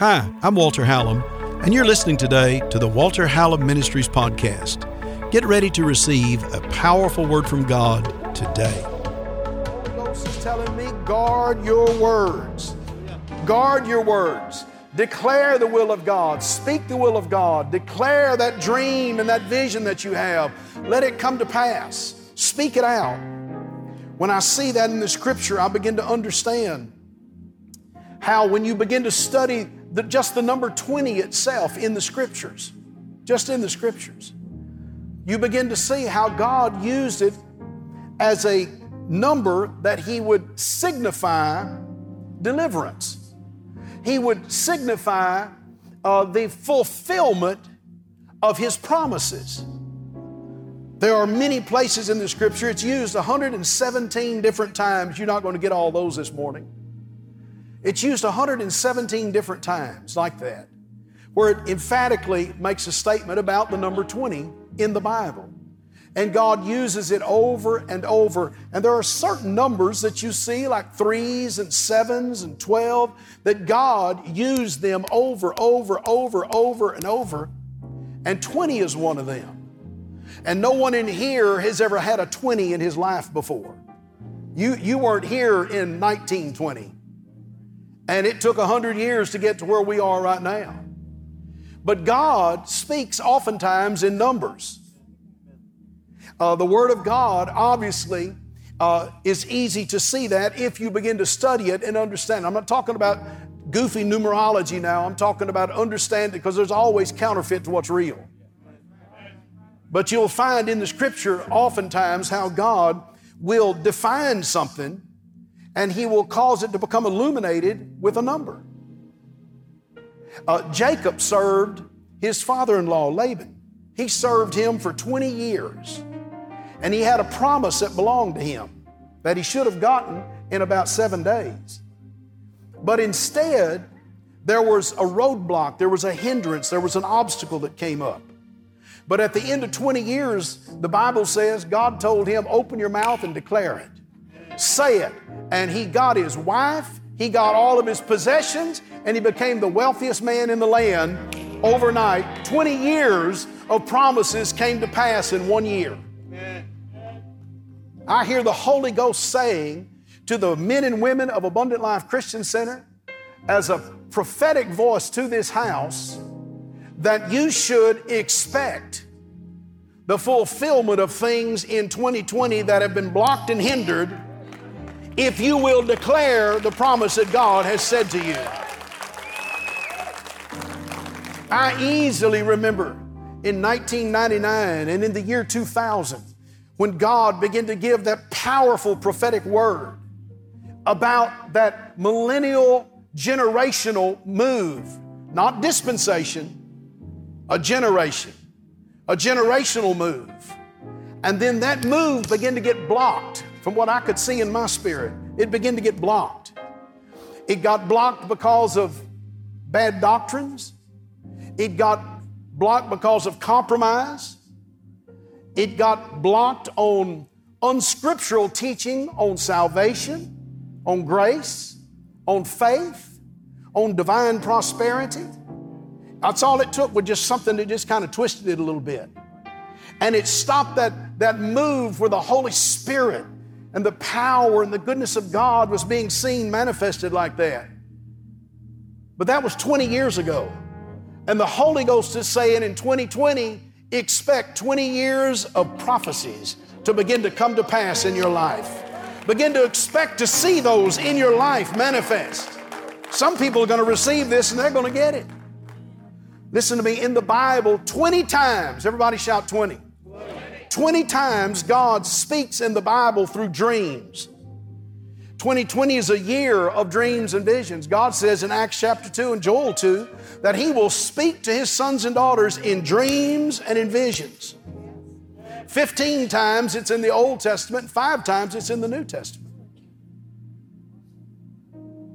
Hi, I'm Walter Hallam, and you're listening today to the Walter Hallam Ministries podcast. Get ready to receive a powerful word from God today. Is telling me, guard your words. Guard your words. Declare the will of God. Speak the will of God. Declare that dream and that vision that you have. Let it come to pass. Speak it out. When I see that in the scripture, I begin to understand how when you begin to study the, just the number 20 itself in the scriptures, just in the scriptures, you begin to see how God used it as a number that He would signify deliverance. He would signify uh, the fulfillment of His promises. There are many places in the scripture, it's used 117 different times. You're not going to get all those this morning. It's used 117 different times like that, where it emphatically makes a statement about the number 20 in the Bible. And God uses it over and over. And there are certain numbers that you see, like threes and sevens and 12, that God used them over, over, over, over, and over. And 20 is one of them. And no one in here has ever had a 20 in his life before. You, you weren't here in 1920. And it took 100 years to get to where we are right now. But God speaks oftentimes in numbers. Uh, the Word of God, obviously, uh, is easy to see that if you begin to study it and understand. I'm not talking about goofy numerology now, I'm talking about understanding because there's always counterfeit to what's real. But you'll find in the Scripture oftentimes how God will define something and he will cause it to become illuminated with a number. Uh, Jacob served his father in law, Laban. He served him for 20 years, and he had a promise that belonged to him that he should have gotten in about seven days. But instead, there was a roadblock, there was a hindrance, there was an obstacle that came up. But at the end of 20 years, the Bible says God told him, Open your mouth and declare it say it. And he got his wife, he got all of his possessions, and he became the wealthiest man in the land overnight. 20 years of promises came to pass in one year. I hear the Holy Ghost saying to the men and women of Abundant Life Christian Center, as a prophetic voice to this house, that you should expect the fulfillment of things in 2020 that have been blocked and hindered if you will declare the promise that God has said to you. I easily remember in 1999 and in the year 2000 when God began to give that powerful prophetic word about that millennial generational move, not dispensation, a generation, a generational move. And then that move began to get blocked from what I could see in my spirit, it began to get blocked. It got blocked because of bad doctrines. It got blocked because of compromise. It got blocked on unscriptural teaching on salvation, on grace, on faith, on divine prosperity. That's all it took was just something that just kind of twisted it a little bit. And it stopped that, that move where the Holy Spirit and the power and the goodness of God was being seen manifested like that. But that was 20 years ago. And the Holy Ghost is saying in 2020, expect 20 years of prophecies to begin to come to pass in your life. Begin to expect to see those in your life manifest. Some people are going to receive this and they're going to get it. Listen to me, in the Bible, 20 times, everybody shout 20. 20 times God speaks in the Bible through dreams. 2020 is a year of dreams and visions. God says in Acts chapter 2 and Joel 2 that He will speak to His sons and daughters in dreams and in visions. 15 times it's in the Old Testament, five times it's in the New Testament.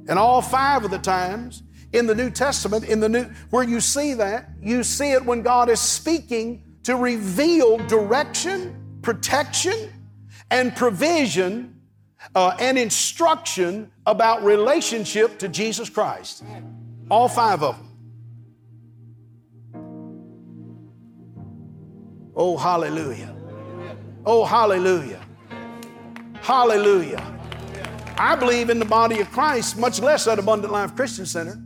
And all five of the times in the New Testament, in the new where you see that, you see it when God is speaking to reveal direction, protection, and provision uh, and instruction about relationship to Jesus Christ. All five of them. Oh, hallelujah. Oh, hallelujah. Hallelujah. I believe in the body of Christ, much less at Abundant Life Christian Center.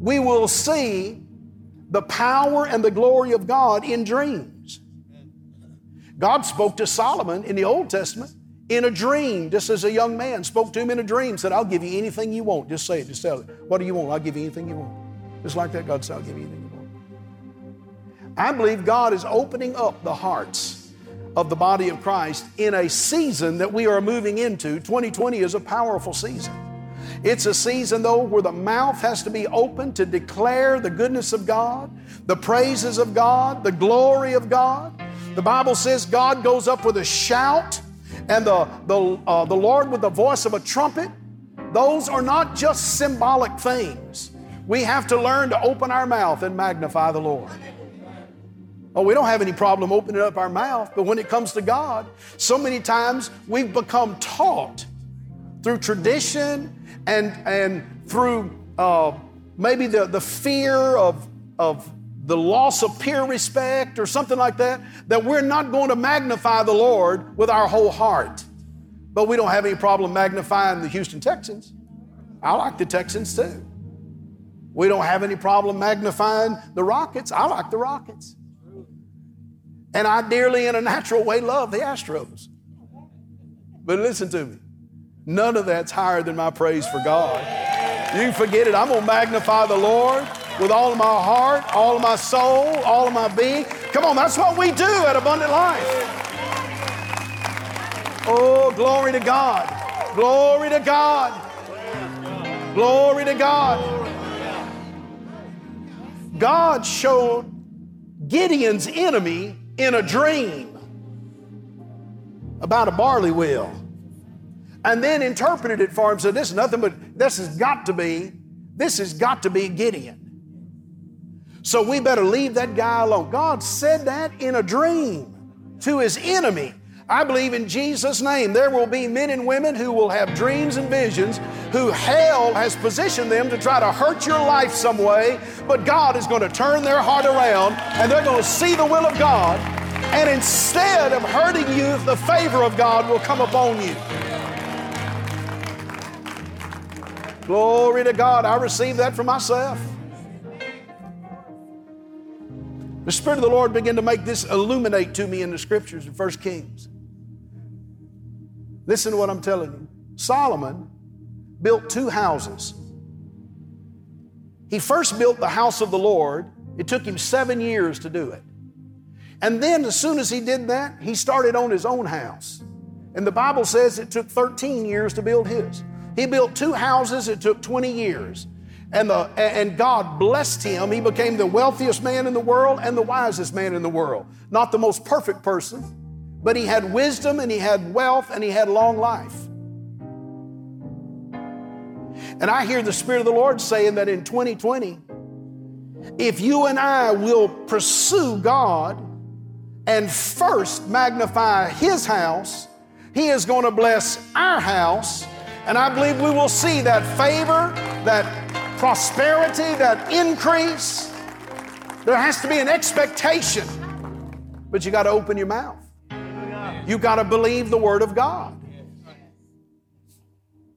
We will see the power and the glory of God in dreams. God spoke to Solomon in the Old Testament in a dream, just as a young man spoke to him in a dream, said, I'll give you anything you want. Just say it, just tell it. What do you want? I'll give you anything you want. Just like that, God said, I'll give you anything you want. I believe God is opening up the hearts of the body of Christ in a season that we are moving into. 2020 is a powerful season. It's a season, though, where the mouth has to be open to declare the goodness of God, the praises of God, the glory of God. The Bible says God goes up with a shout and the, the, uh, the Lord with the voice of a trumpet. Those are not just symbolic things. We have to learn to open our mouth and magnify the Lord. Oh, we don't have any problem opening up our mouth, but when it comes to God, so many times we've become taught through tradition and, and through uh, maybe the, the fear of, of the loss of peer respect or something like that, that we're not going to magnify the Lord with our whole heart. But we don't have any problem magnifying the Houston Texans. I like the Texans too. We don't have any problem magnifying the Rockets. I like the Rockets. And I dearly, in a natural way, love the Astros. But listen to me. None of that's higher than my praise for God. You forget it. I'm going to magnify the Lord with all of my heart, all of my soul, all of my being. Come on, that's what we do at Abundant Life. Oh, glory to God. Glory to God. Glory to God. God showed Gideon's enemy in a dream about a barley wheel and then interpreted it for him. Said, This is nothing but this has got to be, this has got to be Gideon. So we better leave that guy alone. God said that in a dream to his enemy. I believe in Jesus' name there will be men and women who will have dreams and visions who hell has positioned them to try to hurt your life some way, but God is going to turn their heart around and they're going to see the will of God. And instead of hurting you, the favor of God will come upon you. Glory to God. I received that for myself. The Spirit of the Lord began to make this illuminate to me in the scriptures in 1 Kings. Listen to what I'm telling you. Solomon built two houses. He first built the house of the Lord. It took him seven years to do it. And then, as soon as he did that, he started on his own house. And the Bible says it took 13 years to build his. He built two houses, it took 20 years. And, the, and God blessed him. He became the wealthiest man in the world and the wisest man in the world. Not the most perfect person, but he had wisdom and he had wealth and he had long life. And I hear the Spirit of the Lord saying that in 2020, if you and I will pursue God and first magnify His house, He is going to bless our house. And I believe we will see that favor, that prosperity, that increase. There has to be an expectation, but you got to open your mouth. You got to believe the Word of God.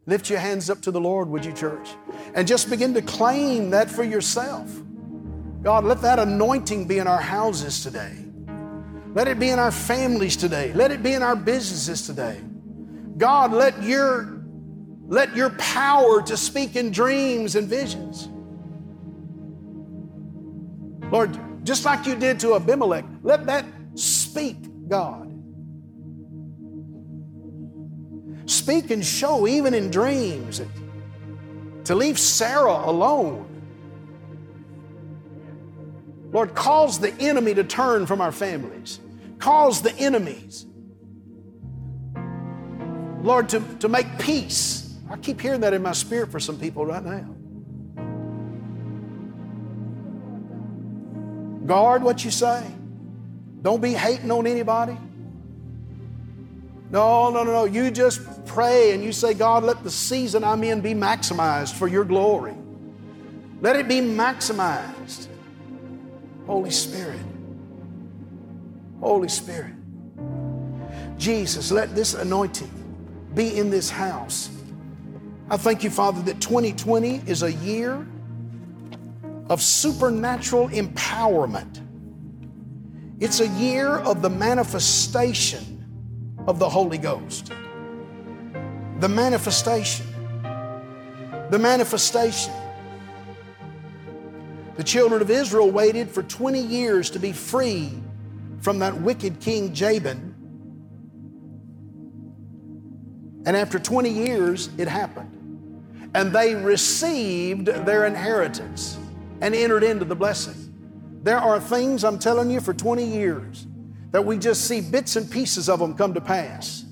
Lift your hands up to the Lord, would you, church? And just begin to claim that for yourself. God, let that anointing be in our houses today. Let it be in our families today. Let it be in our businesses today. God, let your let your power to speak in dreams and visions. Lord, just like you did to Abimelech, let that speak, God. Speak and show, even in dreams, to leave Sarah alone. Lord, cause the enemy to turn from our families. Cause the enemies, Lord, to, to make peace I keep hearing that in my spirit for some people right now. Guard what you say. Don't be hating on anybody. No, no, no, no. You just pray and you say, God, let the season I'm in be maximized for your glory. Let it be maximized. Holy Spirit. Holy Spirit. Jesus, let this anointing be in this house. I thank you, Father, that 2020 is a year of supernatural empowerment. It's a year of the manifestation of the Holy Ghost. The manifestation. The manifestation. The children of Israel waited for 20 years to be free from that wicked king Jabin. And after 20 years, it happened. And they received their inheritance and entered into the blessing. There are things, I'm telling you, for 20 years that we just see bits and pieces of them come to pass.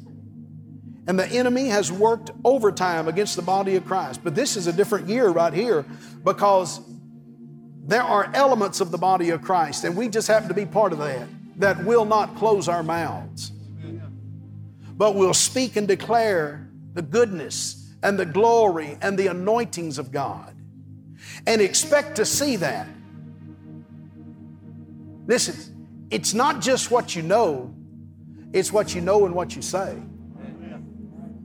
And the enemy has worked overtime against the body of Christ. But this is a different year right here because there are elements of the body of Christ, and we just happen to be part of that, that will not close our mouths, but will speak and declare the goodness and the glory and the anointings of God and expect to see that. Listen, it's not just what you know, it's what you know and what you say.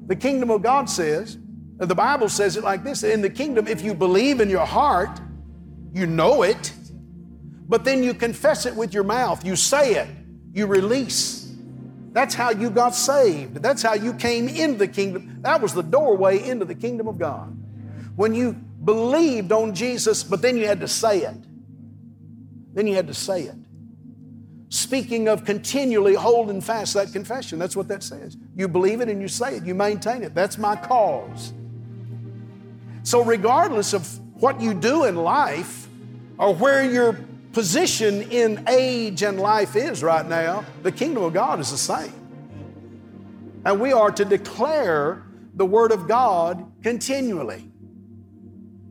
The kingdom of God says, the Bible says it like this in the kingdom, if you believe in your heart, you know it, but then you confess it with your mouth, you say it, you release. That's how you got saved. That's how you came into the kingdom. That was the doorway into the kingdom of God. When you believed on Jesus, but then you had to say it. Then you had to say it. Speaking of continually holding fast that confession, that's what that says. You believe it and you say it, you maintain it. That's my cause. So, regardless of what you do in life or where your position in age and life is right now, the kingdom of God is the same. And we are to declare the Word of God continually.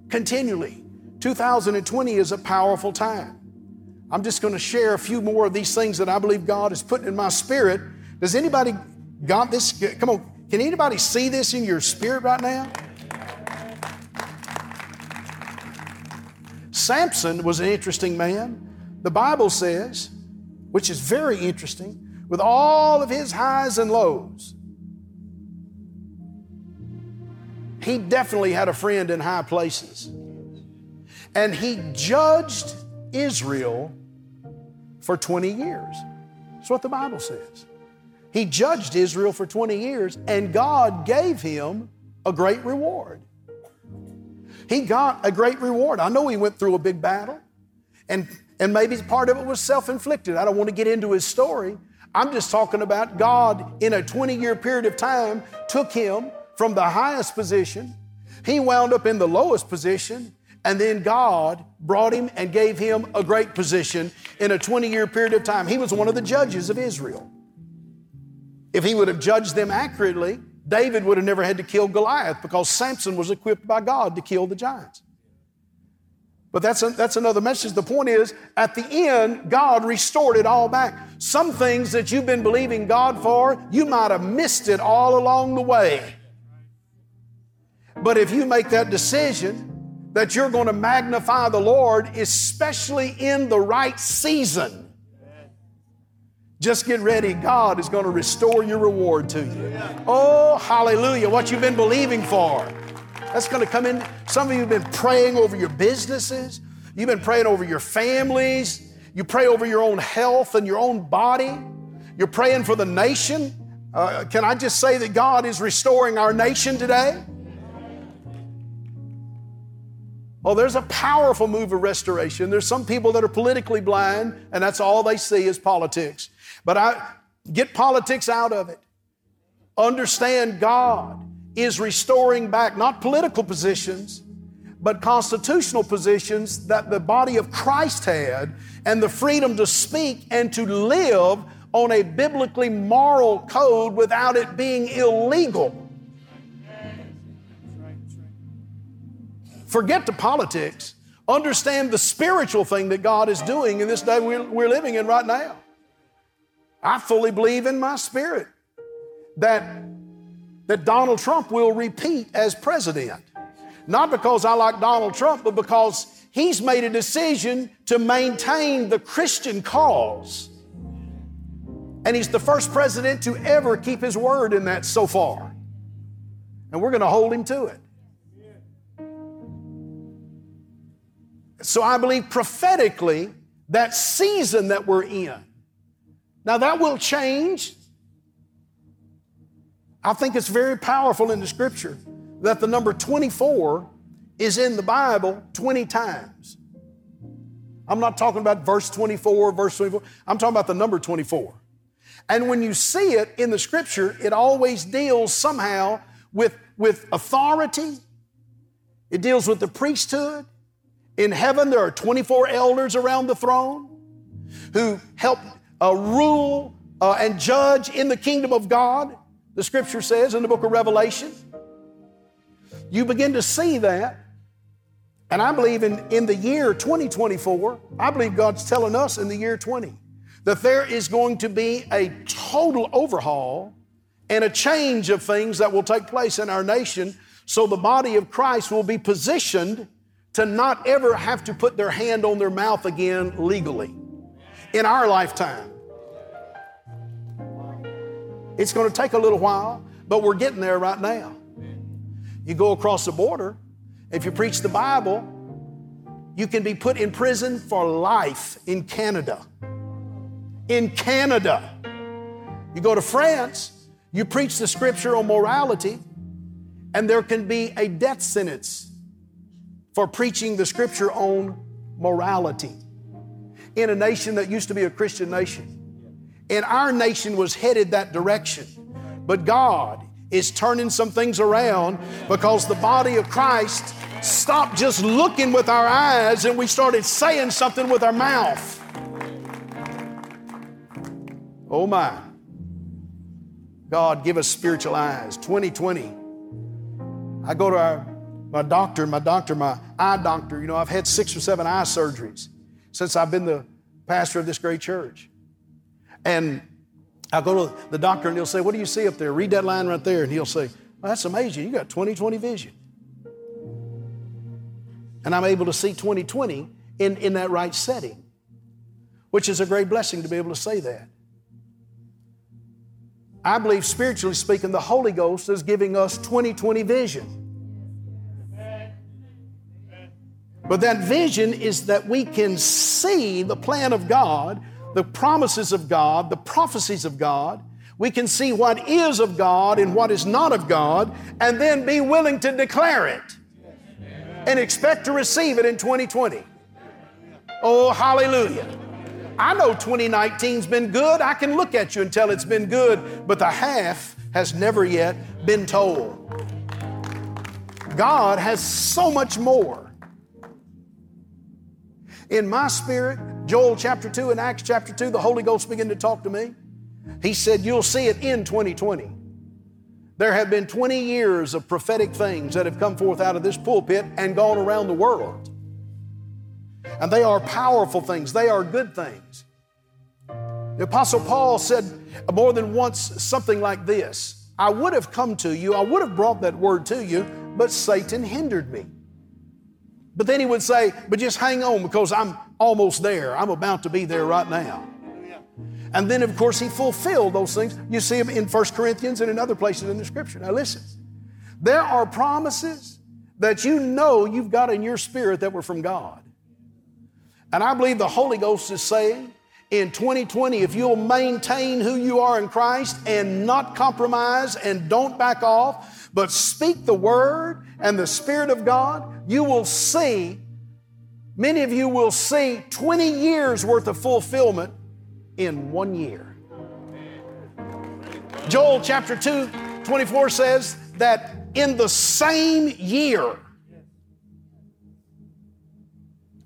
Continually. 2020 is a powerful time. I'm just going to share a few more of these things that I believe God is putting in my spirit. Does anybody got this? Come on, can anybody see this in your spirit right now? Samson was an interesting man. The Bible says, which is very interesting, with all of his highs and lows, he definitely had a friend in high places. And he judged Israel for 20 years. That's what the Bible says. He judged Israel for 20 years, and God gave him a great reward. He got a great reward. I know he went through a big battle, and, and maybe part of it was self inflicted. I don't want to get into his story. I'm just talking about God in a 20 year period of time took him from the highest position. He wound up in the lowest position, and then God brought him and gave him a great position in a 20 year period of time. He was one of the judges of Israel. If he would have judged them accurately, David would have never had to kill Goliath because Samson was equipped by God to kill the giants. But that's, a, that's another message. The point is, at the end, God restored it all back. Some things that you've been believing God for, you might have missed it all along the way. But if you make that decision, that you're going to magnify the Lord, especially in the right season. Just get ready. God is going to restore your reward to you. Oh, hallelujah. What you've been believing for. That's going to come in. Some of you have been praying over your businesses, you've been praying over your families, you pray over your own health and your own body, you're praying for the nation. Uh, can I just say that God is restoring our nation today? Oh, there's a powerful move of restoration. There's some people that are politically blind, and that's all they see is politics. But I get politics out of it. Understand God is restoring back not political positions, but constitutional positions that the body of Christ had, and the freedom to speak and to live on a biblically moral code without it being illegal. Forget the politics. Understand the spiritual thing that God is doing in this day we're, living in right now. I fully believe in my spirit that, that Donald Trump will repeat as president. Not because I like Donald Trump, but because he's made a decision to maintain the Christian cause. And he's the first president to ever keep his word in that so far. And we're going to hold him to it. So I believe prophetically that season that we're in. Now that will change. I think it's very powerful in the scripture that the number 24 is in the Bible 20 times. I'm not talking about verse 24, verse 24. I'm talking about the number 24. And when you see it in the scripture, it always deals somehow with, with authority. It deals with the priesthood. In heaven, there are 24 elders around the throne who help uh, rule uh, and judge in the kingdom of God, the scripture says in the book of Revelation. You begin to see that. And I believe in, in the year 2024, I believe God's telling us in the year 20 that there is going to be a total overhaul and a change of things that will take place in our nation so the body of Christ will be positioned to not ever have to put their hand on their mouth again legally in our lifetime. It's going to take a little while, but we're getting there right now. You go across the border, if you preach the Bible, you can be put in prison for life in Canada. In Canada. You go to France, you preach the scripture on morality, and there can be a death sentence for preaching the scripture on morality in a nation that used to be a Christian nation. And our nation was headed that direction. But God is turning some things around because the body of Christ stopped just looking with our eyes and we started saying something with our mouth. Oh my. God, give us spiritual eyes. 2020. I go to our my doctor, my doctor, my eye doctor, you know, I've had six or seven eye surgeries since I've been the pastor of this great church. And I'll go to the doctor and he'll say, What do you see up there? Read that line right there. And he'll say, well, That's amazing. You got 20 20 vision. And I'm able to see 2020 in, in that right setting, which is a great blessing to be able to say that. I believe, spiritually speaking, the Holy Ghost is giving us 2020 vision. But that vision is that we can see the plan of God, the promises of God, the prophecies of God. We can see what is of God and what is not of God, and then be willing to declare it and expect to receive it in 2020. Oh, hallelujah. I know 2019's been good. I can look at you and tell it's been good, but the half has never yet been told. God has so much more in my spirit, Joel chapter 2 and Acts chapter 2, the Holy Ghost began to talk to me. He said, You'll see it in 2020. There have been 20 years of prophetic things that have come forth out of this pulpit and gone around the world. And they are powerful things, they are good things. The Apostle Paul said more than once something like this I would have come to you, I would have brought that word to you, but Satan hindered me. But then he would say, But just hang on because I'm almost there. I'm about to be there right now. And then, of course, he fulfilled those things. You see them in 1 Corinthians and in other places in the scripture. Now, listen, there are promises that you know you've got in your spirit that were from God. And I believe the Holy Ghost is saying in 2020, if you'll maintain who you are in Christ and not compromise and don't back off, but speak the word and the Spirit of God, you will see, many of you will see 20 years worth of fulfillment in one year. Joel chapter 2, 24 says that in the same year,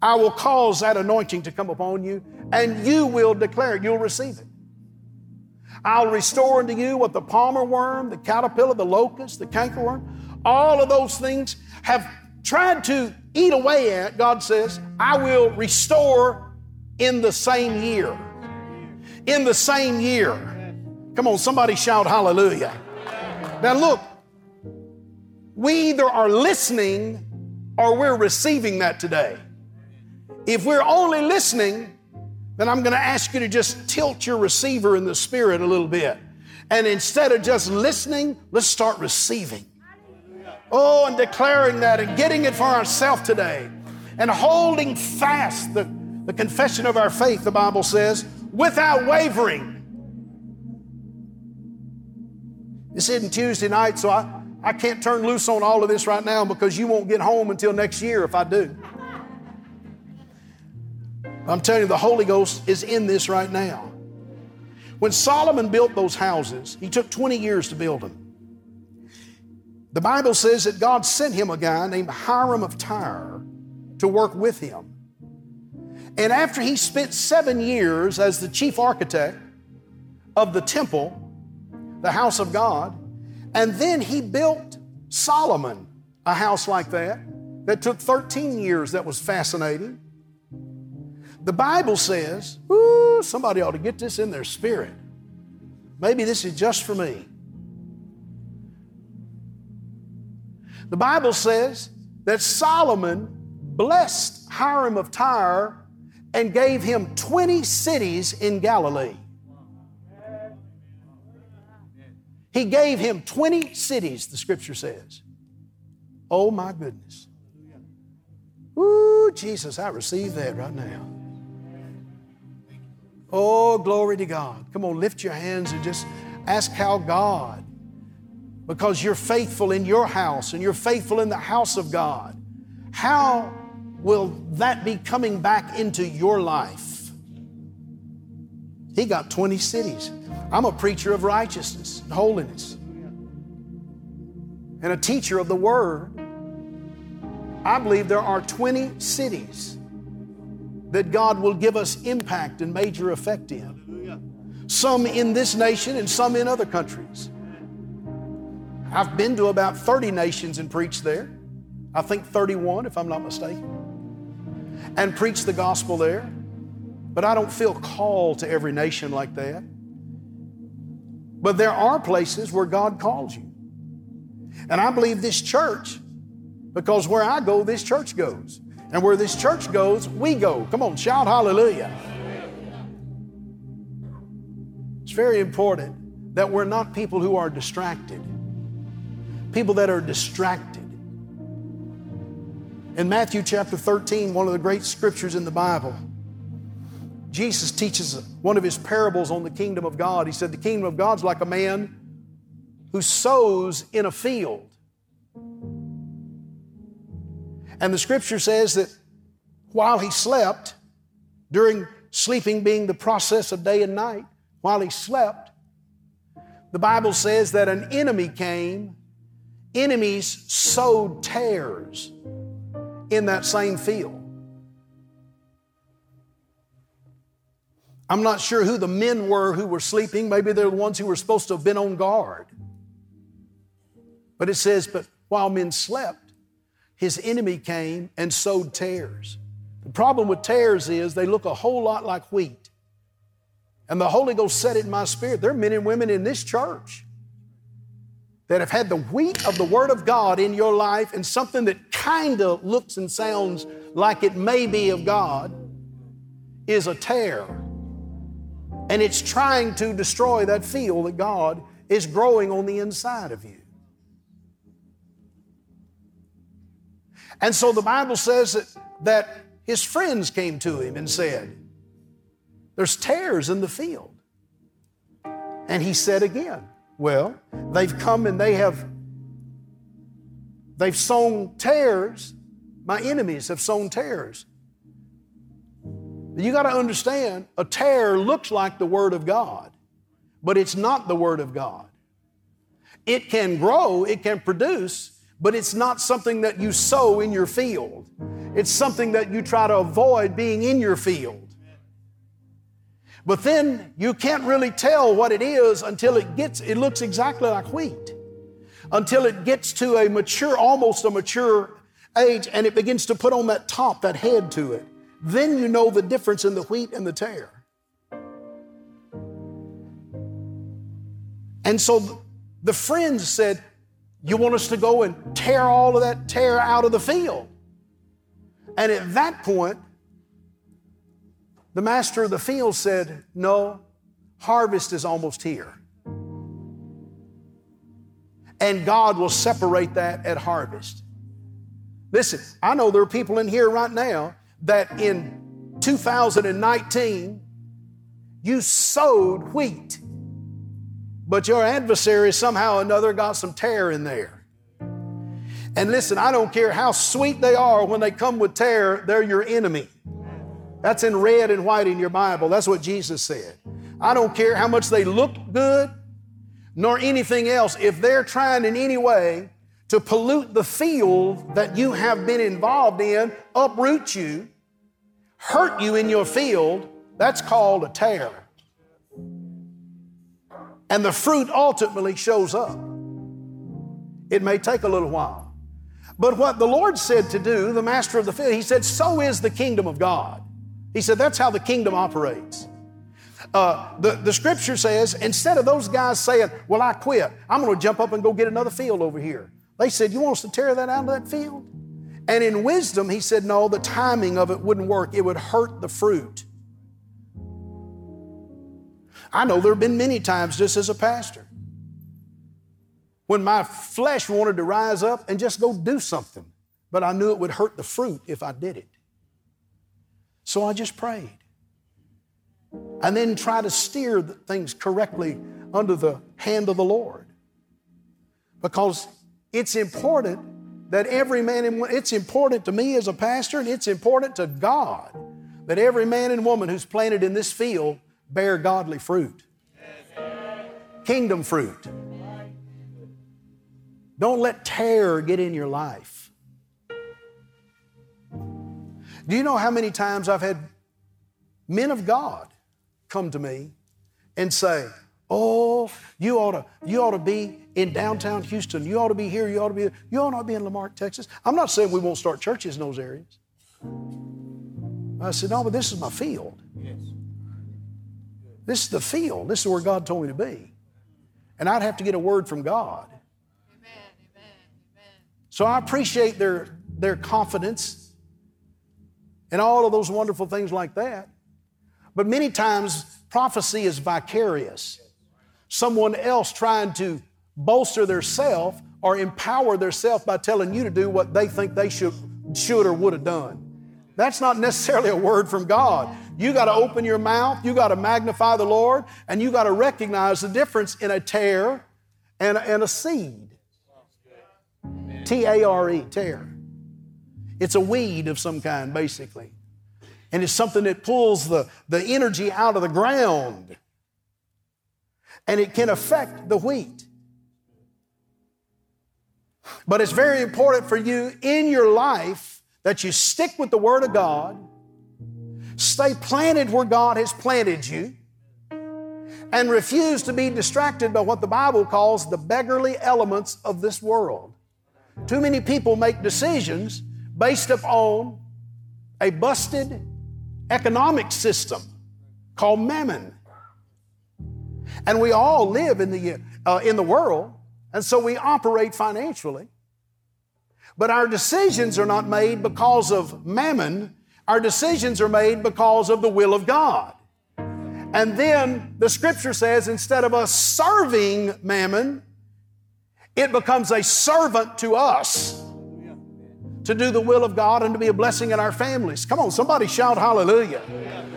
I will cause that anointing to come upon you, and you will declare it. You'll receive it. I'll restore unto you what the palmer worm, the caterpillar, the locust, the cankerworm, all of those things have tried to eat away at, God says, I will restore in the same year. In the same year. Come on, somebody shout hallelujah. Now, look, we either are listening or we're receiving that today. If we're only listening, then I'm going to ask you to just tilt your receiver in the spirit a little bit. And instead of just listening, let's start receiving. Oh, and declaring that and getting it for ourselves today. And holding fast the, the confession of our faith, the Bible says, without wavering. It's hitting Tuesday night, so I, I can't turn loose on all of this right now because you won't get home until next year if I do. I'm telling you, the Holy Ghost is in this right now. When Solomon built those houses, he took 20 years to build them. The Bible says that God sent him a guy named Hiram of Tyre to work with him. And after he spent seven years as the chief architect of the temple, the house of God, and then he built Solomon a house like that that took 13 years, that was fascinating. The Bible says, ooh, somebody ought to get this in their spirit. Maybe this is just for me. The Bible says that Solomon blessed Hiram of Tyre and gave him 20 cities in Galilee. He gave him 20 cities, the scripture says. Oh my goodness. Ooh, Jesus, I receive that right now. Oh, glory to God. Come on, lift your hands and just ask how God, because you're faithful in your house and you're faithful in the house of God, how will that be coming back into your life? He got 20 cities. I'm a preacher of righteousness and holiness and a teacher of the Word. I believe there are 20 cities that God will give us impact and major effect in. Some in this nation and some in other countries. I've been to about 30 nations and preached there. I think 31, if I'm not mistaken, and preached the gospel there. But I don't feel called to every nation like that. But there are places where God calls you. And I believe this church, because where I go, this church goes. And where this church goes, we go. Come on, shout hallelujah. It's very important that we're not people who are distracted, people that are distracted. In Matthew chapter 13, one of the great scriptures in the Bible, Jesus teaches one of his parables on the kingdom of God. He said, The kingdom of God's like a man who sows in a field. And the scripture says that while he slept, during sleeping being the process of day and night, while he slept, the Bible says that an enemy came, enemies sowed tares in that same field. I'm not sure who the men were who were sleeping. Maybe they're the ones who were supposed to have been on guard. But it says, but while men slept, his enemy came and sowed tares. The problem with tares is they look a whole lot like wheat. And the Holy Ghost said it in my spirit. There are men and women in this church that have had the wheat of the Word of God in your life and something that kind of looks and sounds like it may be of God is a tare. And it's trying to destroy that field that God is growing on the inside of you. And so the Bible says that, that his friends came to him and said, There's tares in the field. And he said again, Well, they've come and they have they've sown tares. My enemies have sown tares. You got to understand, a tare looks like the Word of God, but it's not the Word of God. It can grow, it can produce, but it's not something that you sow in your field. It's something that you try to avoid being in your field. But then you can't really tell what it is until it gets, it looks exactly like wheat. Until it gets to a mature, almost a mature age, and it begins to put on that top, that head to it. Then you know the difference in the wheat and the tare. And so the friends said, You want us to go and tear all of that tare out of the field? And at that point, the master of the field said, No, harvest is almost here. And God will separate that at harvest. Listen, I know there are people in here right now that in 2019 you sowed wheat, but your adversary somehow or another got some tare in there. And listen, I don't care how sweet they are when they come with tare, they're your enemy. That's in red and white in your Bible. That's what Jesus said. I don't care how much they look good, nor anything else. If they're trying in any way to pollute the field that you have been involved in, uproot you, hurt you in your field, that's called a tare. And the fruit ultimately shows up. It may take a little while. But what the Lord said to do, the master of the field, he said, So is the kingdom of God. He said, That's how the kingdom operates. Uh, the, the scripture says, instead of those guys saying, Well, I quit, I'm going to jump up and go get another field over here. They said, You want us to tear that out of that field? And in wisdom, he said, No, the timing of it wouldn't work. It would hurt the fruit. I know there have been many times just as a pastor when my flesh wanted to rise up and just go do something, but I knew it would hurt the fruit if I did it. So I just prayed. And then try to steer things correctly under the hand of the Lord. Because it's important that every man and woman, it's important to me as a pastor, and it's important to God that every man and woman who's planted in this field bear godly fruit. Kingdom fruit. Don't let terror get in your life. Do you know how many times I've had men of God come to me and say, Oh, you ought to, you ought to be in downtown Houston. You ought to be here. You ought to be, you ought not be in La Marque, Texas. I'm not saying we won't start churches in those areas. I said, no, but this is my field. This is the field. This is where God told me to be. And I'd have to get a word from God. So I appreciate their, their confidence and all of those wonderful things like that. But many times, prophecy is vicarious. Someone else trying to bolster their self or empower their self by telling you to do what they think they should, should or would have done. That's not necessarily a word from God. You got to open your mouth, you got to magnify the Lord, and you got to recognize the difference in a tare and a, and a seed. T A R E, tare. It's a weed of some kind, basically. And it's something that pulls the, the energy out of the ground. And it can affect the wheat. But it's very important for you in your life that you stick with the Word of God, stay planted where God has planted you, and refuse to be distracted by what the Bible calls the beggarly elements of this world. Too many people make decisions based upon a busted economic system called mammon. And we all live in the, uh, in the world, and so we operate financially. But our decisions are not made because of mammon, our decisions are made because of the will of God. And then the scripture says instead of us serving mammon, it becomes a servant to us to do the will of God and to be a blessing in our families. Come on, somebody shout hallelujah.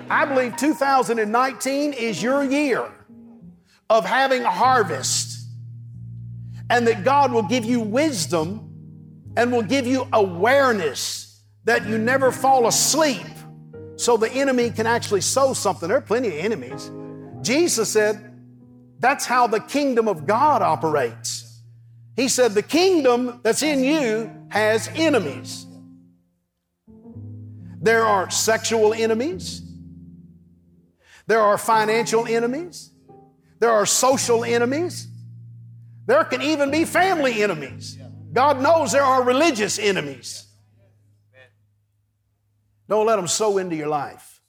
I believe 2019 is your year of having a harvest and that God will give you wisdom and will give you awareness that you never fall asleep so the enemy can actually sow something. There are plenty of enemies. Jesus said that's how the kingdom of God operates. He said, The kingdom that's in you has enemies. There are sexual enemies, there are financial enemies, there are social enemies, there can even be family enemies. God knows there are religious enemies. Don't let them sow into your life.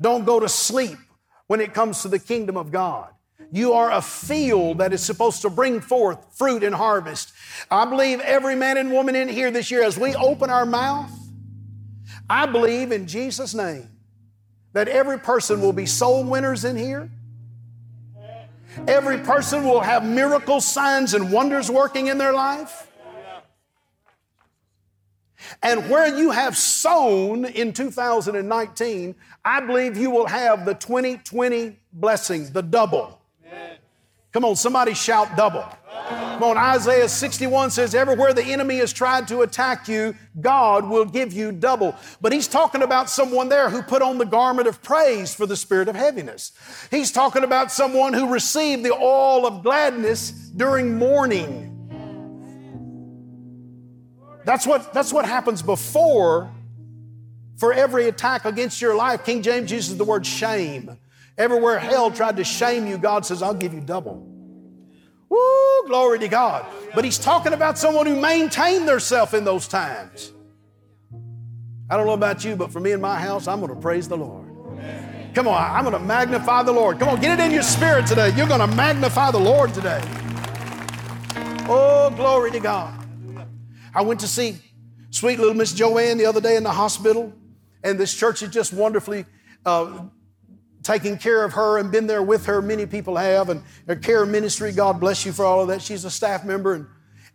Don't go to sleep when it comes to the kingdom of God. You are a field that is supposed to bring forth fruit and harvest. I believe every man and woman in here this year, as we open our mouth, I believe in Jesus' name that every person will be soul winners in here. Every person will have miracles, signs, and wonders working in their life. And where you have sown in 2019, I believe you will have the 2020 blessings, the double. Come on, somebody shout double. Come on, Isaiah 61 says, Everywhere the enemy has tried to attack you, God will give you double. But he's talking about someone there who put on the garment of praise for the spirit of heaviness. He's talking about someone who received the oil of gladness during mourning. That's what, that's what happens before for every attack against your life. King James uses the word shame. Everywhere hell tried to shame you, God says, I'll give you double. Woo, glory to God. But he's talking about someone who maintained themselves in those times. I don't know about you, but for me and my house, I'm going to praise the Lord. Come on, I'm going to magnify the Lord. Come on, get it in your spirit today. You're going to magnify the Lord today. Oh, glory to God. I went to see sweet little Miss Joanne the other day in the hospital, and this church is just wonderfully uh, taking care of her and been there with her. Many people have, and her care ministry, God bless you for all of that. She's a staff member, and,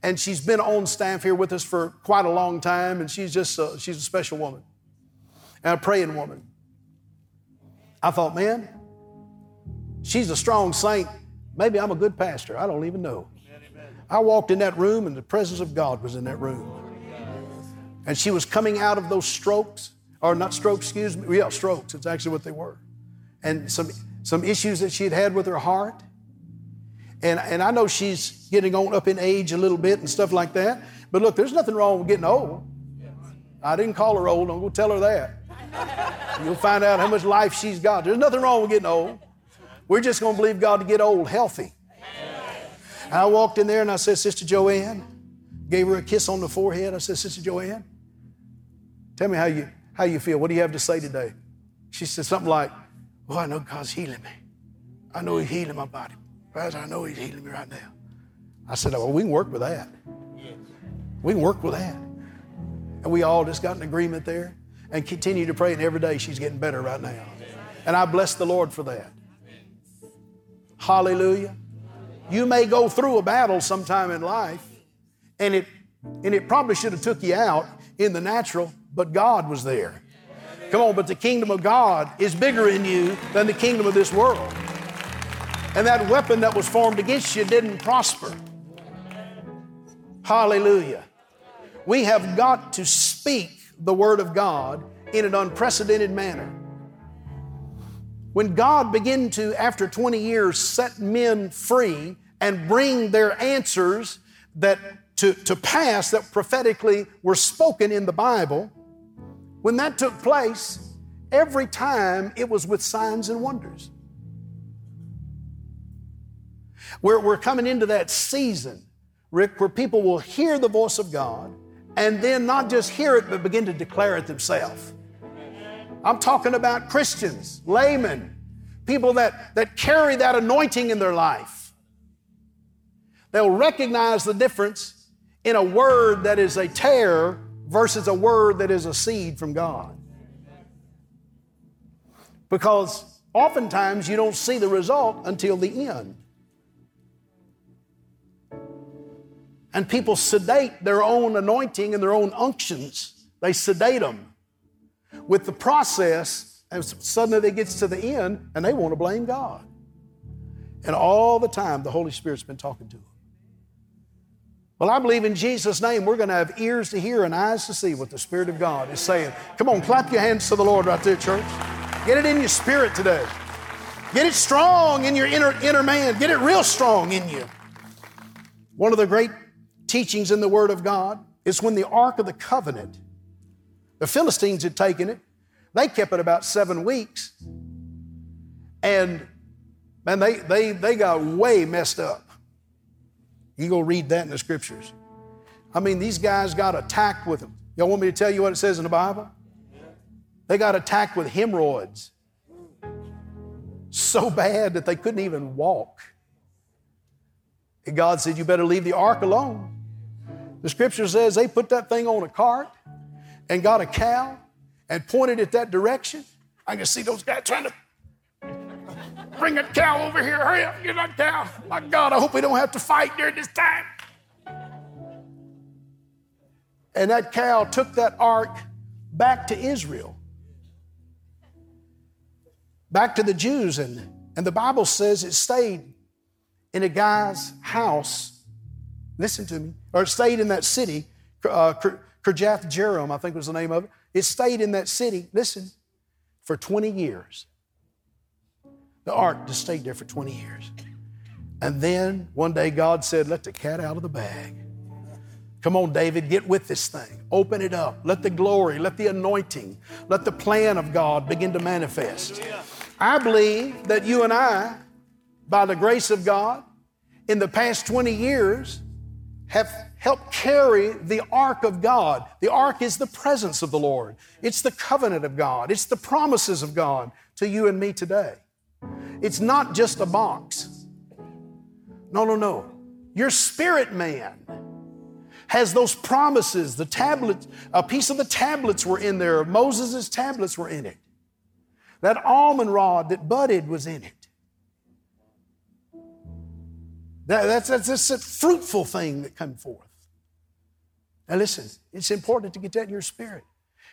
and she's been on staff here with us for quite a long time, and she's just a, she's a special woman and a praying woman. I thought, man, she's a strong saint. Maybe I'm a good pastor. I don't even know. I walked in that room, and the presence of God was in that room. And she was coming out of those strokes, or not strokes, excuse me. Yeah, strokes. It's actually what they were and some, some issues that she had had with her heart. And, and I know she's getting on up in age a little bit and stuff like that. But look, there's nothing wrong with getting old. I didn't call her old. Don't go tell her that. You'll find out how much life she's got. There's nothing wrong with getting old. We're just going to believe God to get old healthy. And I walked in there and I said, Sister Joanne, gave her a kiss on the forehead. I said, Sister Joanne, tell me how you, how you feel. What do you have to say today? She said something like, Oh, I know God's healing me. I know He's healing my body. Pastor, I know He's healing me right now. I said, Well, we can work with that. We can work with that. And we all just got an agreement there and continue to pray, and every day she's getting better right now. And I bless the Lord for that. Hallelujah. You may go through a battle sometime in life, and it and it probably should have took you out in the natural, but God was there. Come on, but the kingdom of God is bigger in you than the kingdom of this world. And that weapon that was formed against you didn't prosper. Hallelujah. We have got to speak the word of God in an unprecedented manner. When God began to, after 20 years, set men free and bring their answers that to, to pass that prophetically were spoken in the Bible, when that took place, every time it was with signs and wonders. We're, we're coming into that season, Rick, where people will hear the voice of God and then not just hear it, but begin to declare it themselves. I'm talking about Christians, laymen, people that, that carry that anointing in their life. They'll recognize the difference in a word that is a tare versus a word that is a seed from God. Because oftentimes you don't see the result until the end. And people sedate their own anointing and their own unctions. They sedate them with the process, and suddenly they gets to the end and they want to blame God. And all the time, the Holy Spirit's been talking to them. Well, I believe in Jesus' name we're going to have ears to hear and eyes to see what the Spirit of God is saying. Come on, clap your hands to the Lord right there, church. Get it in your spirit today. Get it strong in your inner, inner man. Get it real strong in you. One of the great teachings in the Word of God is when the Ark of the Covenant, the Philistines had taken it, they kept it about seven weeks. And man, they, they, they got way messed up. You go read that in the scriptures. I mean, these guys got attacked with them. Y'all want me to tell you what it says in the Bible? They got attacked with hemorrhoids. so bad that they couldn't even walk. And God said, You better leave the ark alone. The scripture says they put that thing on a cart and got a cow and pointed it that direction. I can see those guys trying to bring that cow over here. Hurry up, get that cow. My God, I hope we don't have to fight during this time. And that cow took that ark back to Israel, back to the Jews. And, and the Bible says it stayed in a guy's house. Listen to me. Or it stayed in that city, uh, Kirjath Jearim, I think was the name of it. It stayed in that city, listen, for 20 years. The ark just stayed there for 20 years. And then one day God said, Let the cat out of the bag. Come on, David, get with this thing. Open it up. Let the glory, let the anointing, let the plan of God begin to manifest. I believe that you and I, by the grace of God, in the past 20 years, have helped carry the ark of God. The ark is the presence of the Lord, it's the covenant of God, it's the promises of God to you and me today. It's not just a box. No, no, no. Your spirit man has those promises. The tablets, a piece of the tablets were in there. Moses' tablets were in it. That almond rod that budded was in it. That, that's, that's, that's a fruitful thing that come forth. Now listen, it's important to get that in your spirit.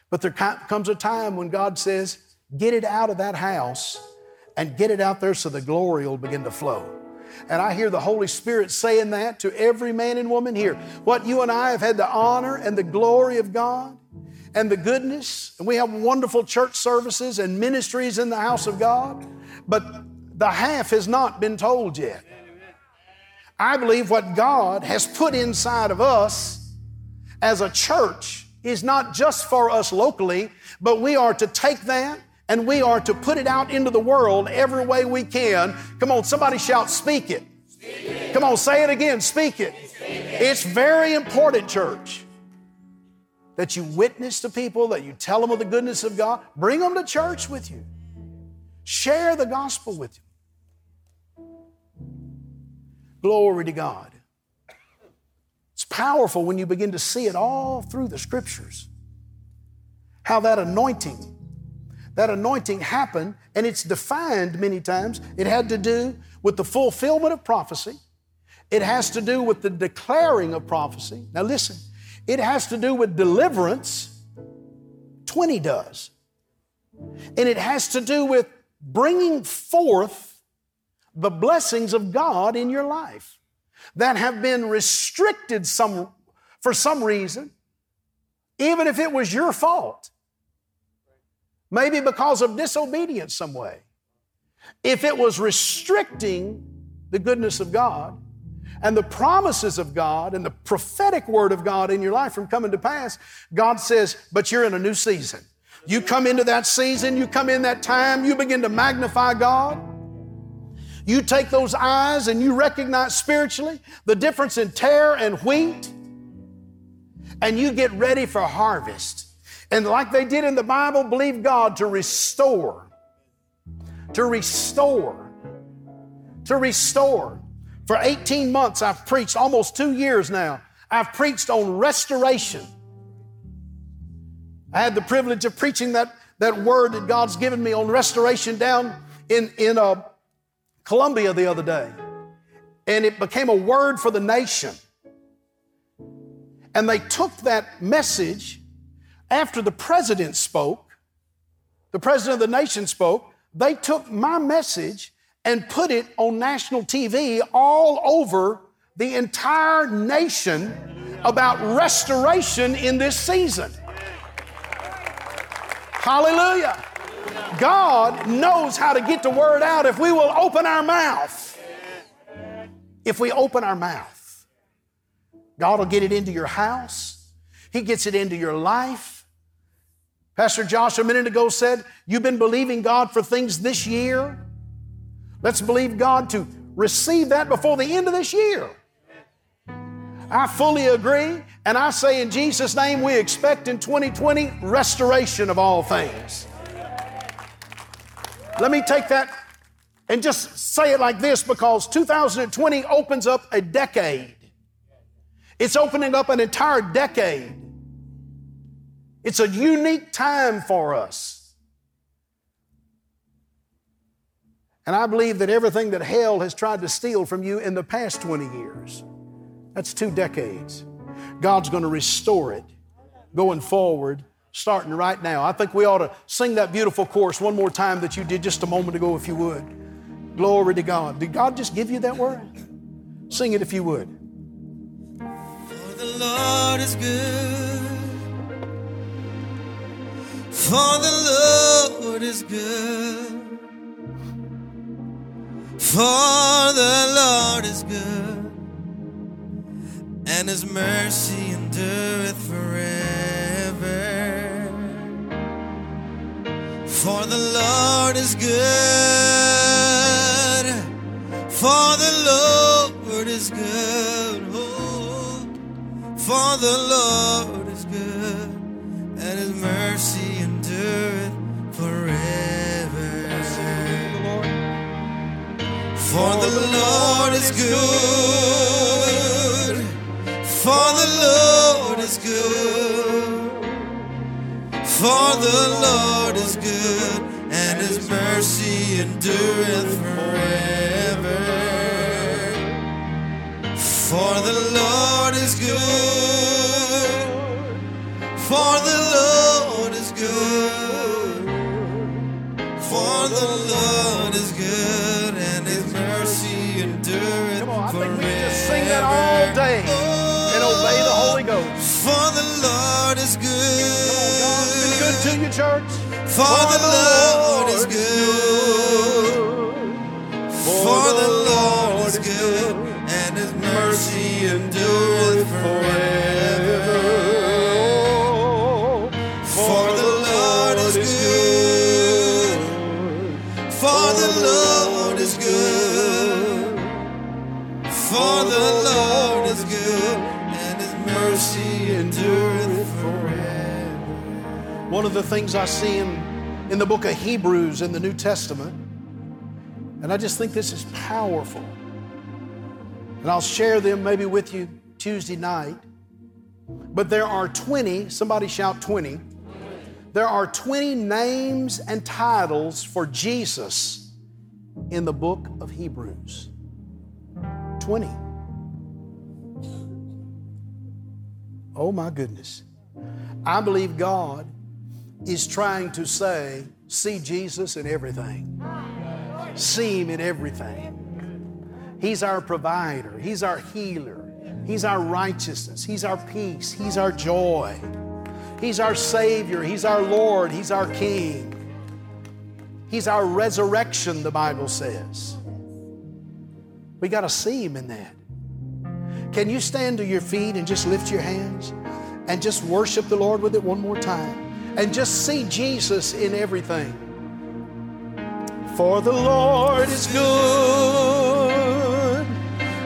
But there comes a time when God says, get it out of that house and get it out there so the glory will begin to flow. And I hear the Holy Spirit saying that to every man and woman here. What you and I have had the honor and the glory of God and the goodness, and we have wonderful church services and ministries in the house of God, but the half has not been told yet. I believe what God has put inside of us as a church is not just for us locally, but we are to take that and we are to put it out into the world every way we can. Come on, somebody shout, speak it. Speak it. Come on, say it again, speak it. speak it. It's very important, church, that you witness to people, that you tell them of the goodness of God. Bring them to church with you, share the gospel with you. Glory to God. It's powerful when you begin to see it all through the scriptures. How that anointing that anointing happened, and it's defined many times. It had to do with the fulfillment of prophecy, it has to do with the declaring of prophecy. Now, listen, it has to do with deliverance. 20 does. And it has to do with bringing forth the blessings of God in your life that have been restricted some, for some reason, even if it was your fault. Maybe because of disobedience some way. If it was restricting the goodness of God and the promises of God and the prophetic word of God in your life from coming to pass, God says, but you're in a new season. You come into that season, you come in that time, you begin to magnify God. You take those eyes and you recognize spiritually the difference in tare and wheat, and you get ready for harvest. And like they did in the Bible, believe God to restore, to restore, to restore. For 18 months, I've preached, almost two years now, I've preached on restoration. I had the privilege of preaching that, that word that God's given me on restoration down in, in uh, Colombia the other day. And it became a word for the nation. And they took that message after the president spoke, the president of the nation spoke, they took my message and put it on national TV all over the entire nation about restoration in this season. Hallelujah. God knows how to get the word out if we will open our mouth. If we open our mouth, God will get it into your house, He gets it into your life. Pastor Josh a minute ago said, You've been believing God for things this year. Let's believe God to receive that before the end of this year. I fully agree, and I say in Jesus' name, we expect in 2020 restoration of all things. Let me take that And just say it like this because 2020 opens up a decade. It's opening up an entire decade. It's a unique time for us. And I believe that everything that hell has tried to steal from you in the past 20 years, that's two decades. God's going to restore it going forward, starting right now. I think we ought to sing that beautiful chorus one more time that you did just a moment ago, if you would. Glory to God. Did God just give you that word? Sing it if you would. For the Lord is good. For the Lord is good. For the Lord is good. And his mercy endureth forever. For the Lord is good. For the Lord is good. Oh, for the Lord is good. For the Lord is good. For the Lord is good, and his mercy endureth forever. For the Lord is good. For the Lord is good. For the Lord been good to you, church. For the Lord is good. For the Lord is good, and his mercy endureth forever. One of the things I see in, in the book of Hebrews in the New Testament, and I just think this is powerful. And I'll share them maybe with you Tuesday night. But there are 20, somebody shout 20. There are 20 names and titles for Jesus in the book of Hebrews. 20. Oh my goodness. I believe God is trying to say, see Jesus in everything. See Him in everything. He's our provider, He's our healer, He's our righteousness, He's our peace, He's our joy, He's our Savior, He's our Lord, He's our King. He's our resurrection, the Bible says. We got to see Him in that. Can you stand to your feet and just lift your hands and just worship the Lord with it one more time? And just see Jesus in everything. For the Lord is good.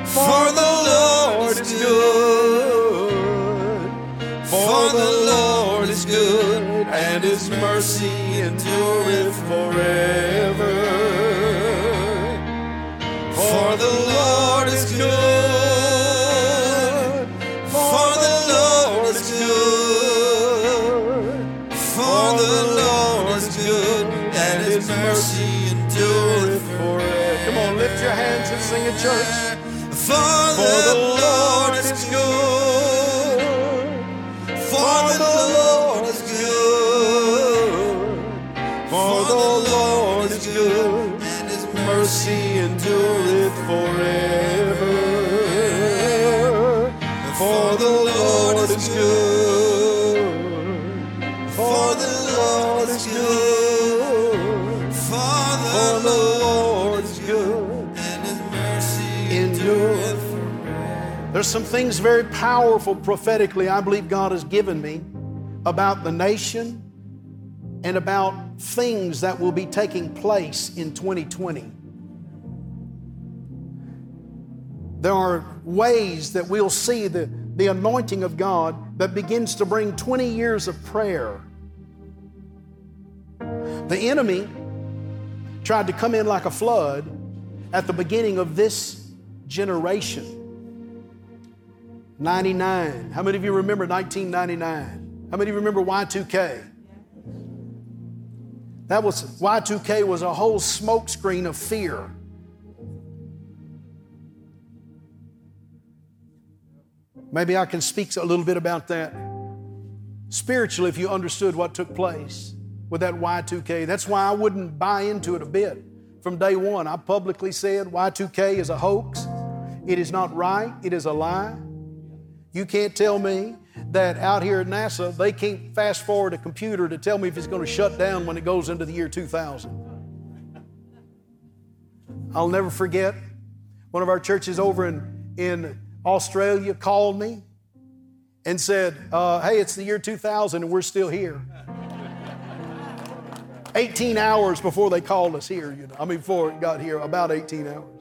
For the Lord is good. For the Lord is good, and his mercy endureth forever. For the Lord is good. Church. For the Lord There's some things very powerful prophetically I believe God has given me about the nation and about things that will be taking place in 2020. There are ways that we'll see the, the anointing of God that begins to bring 20 years of prayer. The enemy tried to come in like a flood at the beginning of this generation. 99. How many of you remember 1999? How many of you remember Y2K? That was Y2K was a whole smokescreen of fear. Maybe I can speak a little bit about that. Spiritually, if you understood what took place with that Y2K, that's why I wouldn't buy into it a bit. From day one, I publicly said Y2K is a hoax. It is not right. It is a lie. You can't tell me that out here at NASA, they can't fast forward a computer to tell me if it's going to shut down when it goes into the year 2000. I'll never forget one of our churches over in, in Australia called me and said, uh, Hey, it's the year 2000 and we're still here. 18 hours before they called us here, you know. I mean, before it got here, about 18 hours.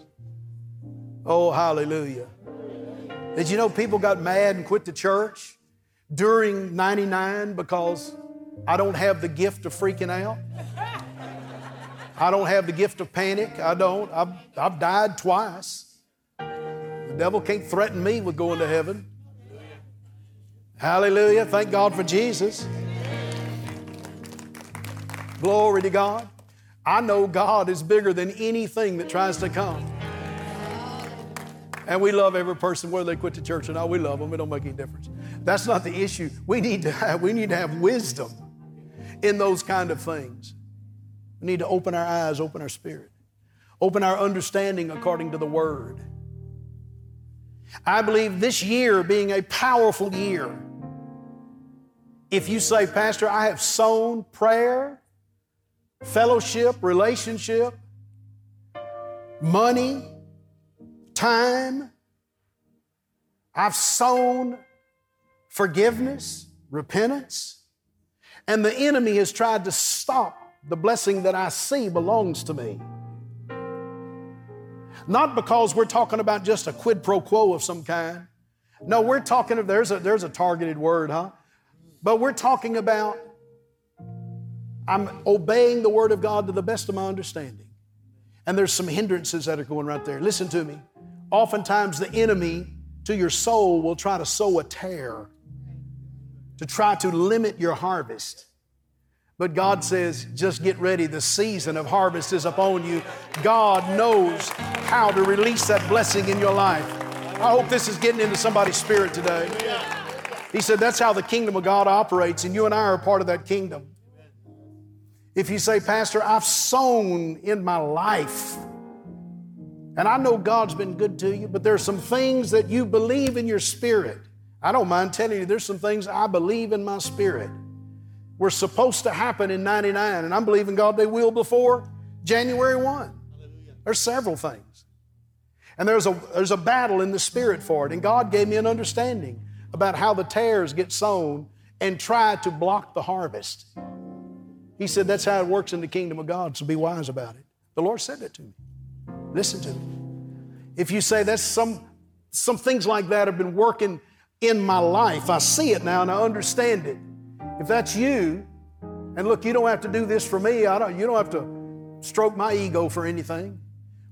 Oh, hallelujah. Did you know people got mad and quit the church during 99 because I don't have the gift of freaking out? I don't have the gift of panic. I don't. I've, I've died twice. The devil can't threaten me with going to heaven. Hallelujah. Thank God for Jesus. Glory to God. I know God is bigger than anything that tries to come. And we love every person, whether they quit the church or not. We love them. It don't make any difference. That's not the issue. We need to have, we need to have wisdom in those kind of things. We need to open our eyes, open our spirit, open our understanding according to the Word. I believe this year being a powerful year. If you say, Pastor, I have sown prayer, fellowship, relationship, money, time, I've sown forgiveness, repentance, and the enemy has tried to stop the blessing that I see belongs to me. Not because we're talking about just a quid pro quo of some kind. No, we're talking of there's a there's a targeted word, huh? But we're talking about I'm obeying the word of God to the best of my understanding. And there's some hindrances that are going right there. Listen to me. Oftentimes the enemy to your soul will try to sow a tare to try to limit your harvest. But God says, just get ready. The season of harvest is upon you. God knows how to release that blessing in your life. I hope this is getting into somebody's spirit today. He said, that's how the kingdom of God operates, and you and I are part of that kingdom. If you say, Pastor, I've sown in my life, and I know God's been good to you, but there's some things that you believe in your spirit. I don't mind telling you, there's some things I believe in my spirit were supposed to happen in 99, and I'm believing God they will before January 1. There's several things. And there's a, there's a battle in the spirit for it, and God gave me an understanding about how the tares get sown and try to block the harvest. He said that's how it works in the kingdom of God, so be wise about it. The Lord said that to me. Listen to me. If you say that's some, some things like that have been working in my life, I see it now and I understand it. If that's you, and look, you don't have to do this for me. I don't, you don't have to stroke my ego for anything.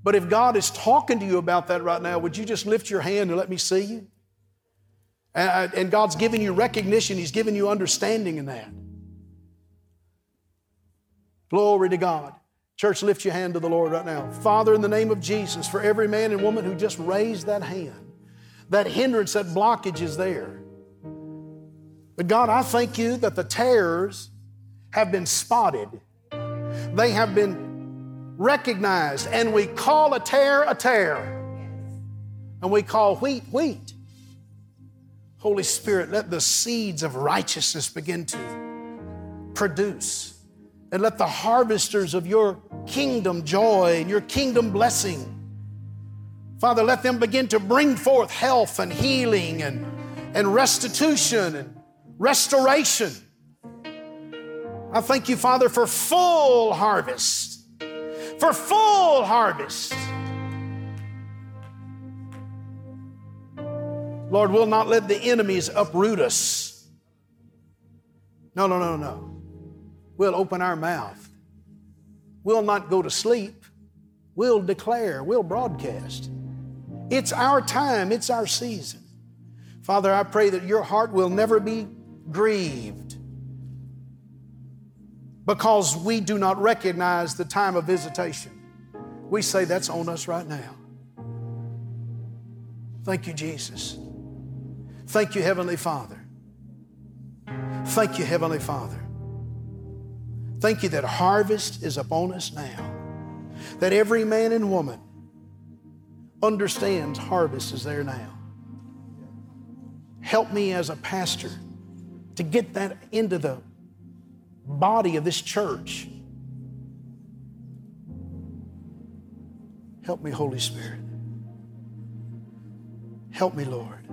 But if God is talking to you about that right now, would you just lift your hand and let me see you? And, and God's giving you recognition, He's giving you understanding in that. Glory to God. Church, lift your hand to the Lord right now. Father, in the name of Jesus, for every man and woman who just raised that hand, that hindrance, that blockage is there. But God, I thank you that the tares have been spotted. They have been recognized, and we call a tare a tare, and we call wheat wheat. Holy Spirit, let the seeds of righteousness begin to produce, and let the harvesters of your kingdom joy and your kingdom blessing, Father, let them begin to bring forth health and healing and, and restitution and restoration. I thank you, Father, for full harvest. For full harvest. Lord, we'll not let the enemies uproot us. No, no, no, no. We'll open our mouth. We'll not go to sleep. We'll declare, we'll broadcast. It's our time, it's our season. Father, I pray that your heart will never be grieved because we do not recognize the time of visitation. We say that's on us right now. Thank you, Jesus. Thank you, Heavenly Father. Thank you, Heavenly Father. Thank you that harvest is upon us now. That every man and woman understands harvest is there now. Help me as a pastor to get that into the body of this church. Help me, Holy Spirit. Help me, Lord.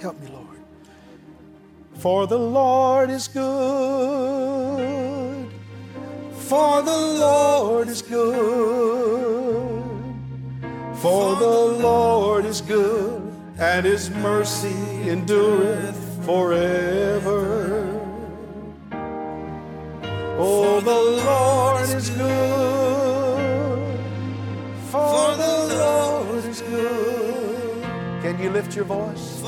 Help me, Lord. For the Lord is good. For the Lord is good. For the Lord is good, and his mercy endureth forever. Oh, the Lord is good. For the Lord is good. Can you lift your voice?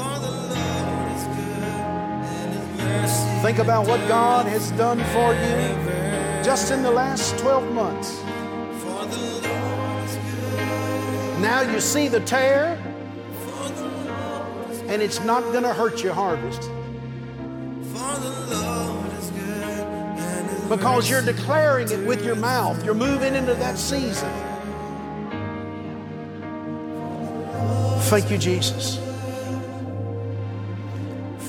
Think about what God has done for you just in the last 12 months. Now you see the tare, and it's not going to hurt your harvest. Because you're declaring it with your mouth. You're moving into that season. Thank you, Jesus.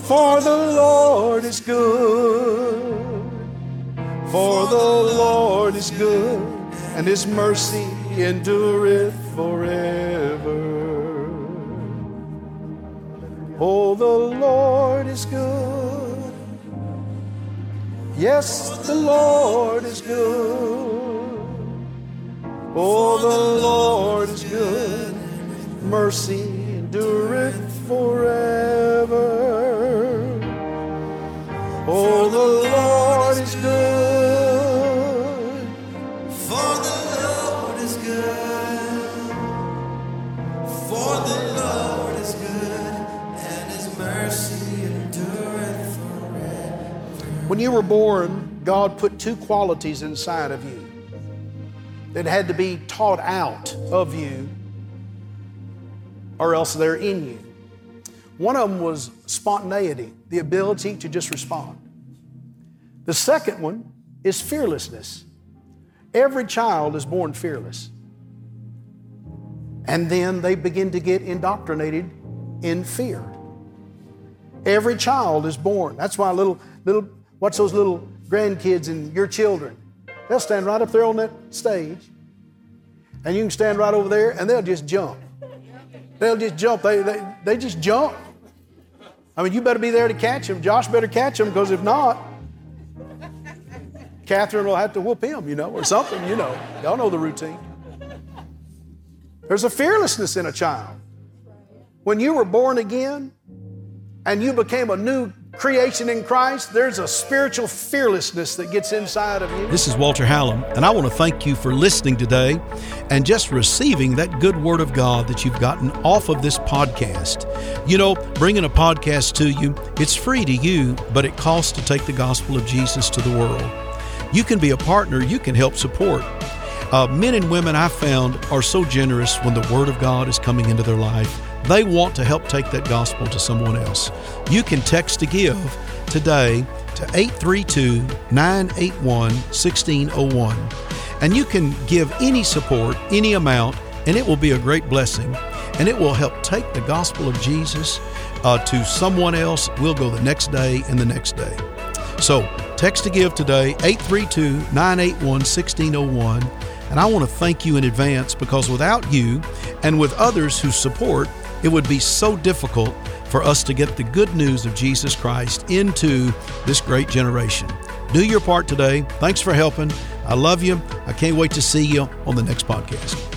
For the Lord is good. For the Lord is good, and his mercy endureth forever. Oh, the Lord is good. Yes, the Lord is good. Oh, the Lord is good. Mercy endureth forever. Oh, the Lord is good. For the Lord is good. For the Lord is good, and his mercy endureth forever. When you were born, God put two qualities inside of you that had to be taught out of you, or else they're in you. One of them was spontaneity, the ability to just respond. The second one is fearlessness. Every child is born fearless. And then they begin to get indoctrinated in fear. Every child is born. That's why little, little, watch those little grandkids and your children. They'll stand right up there on that stage, and you can stand right over there, and they'll just jump. They'll just jump. They, they, they just jump. I mean, you better be there to catch him. Josh better catch him because if not, Catherine will have to whoop him, you know, or something, you know. Y'all know the routine. There's a fearlessness in a child. When you were born again and you became a new creation in Christ, there's a spiritual fearlessness that gets inside of you. This is Walter Hallam, and I want to thank you for listening today and just receiving that good word of God that you've gotten off of this podcast. You know, bringing a podcast to you, it's free to you, but it costs to take the gospel of Jesus to the world. You can be a partner, you can help support. Uh, men and women I found are so generous when the Word of God is coming into their life. They want to help take that gospel to someone else. You can text to give today to 832 981 1601. And you can give any support, any amount, and it will be a great blessing. And it will help take the gospel of Jesus uh, to someone else. We'll go the next day and the next day. So text to give today, 832 981 1601. And I want to thank you in advance because without you and with others who support, it would be so difficult for us to get the good news of Jesus Christ into this great generation. Do your part today. Thanks for helping. I love you. I can't wait to see you on the next podcast.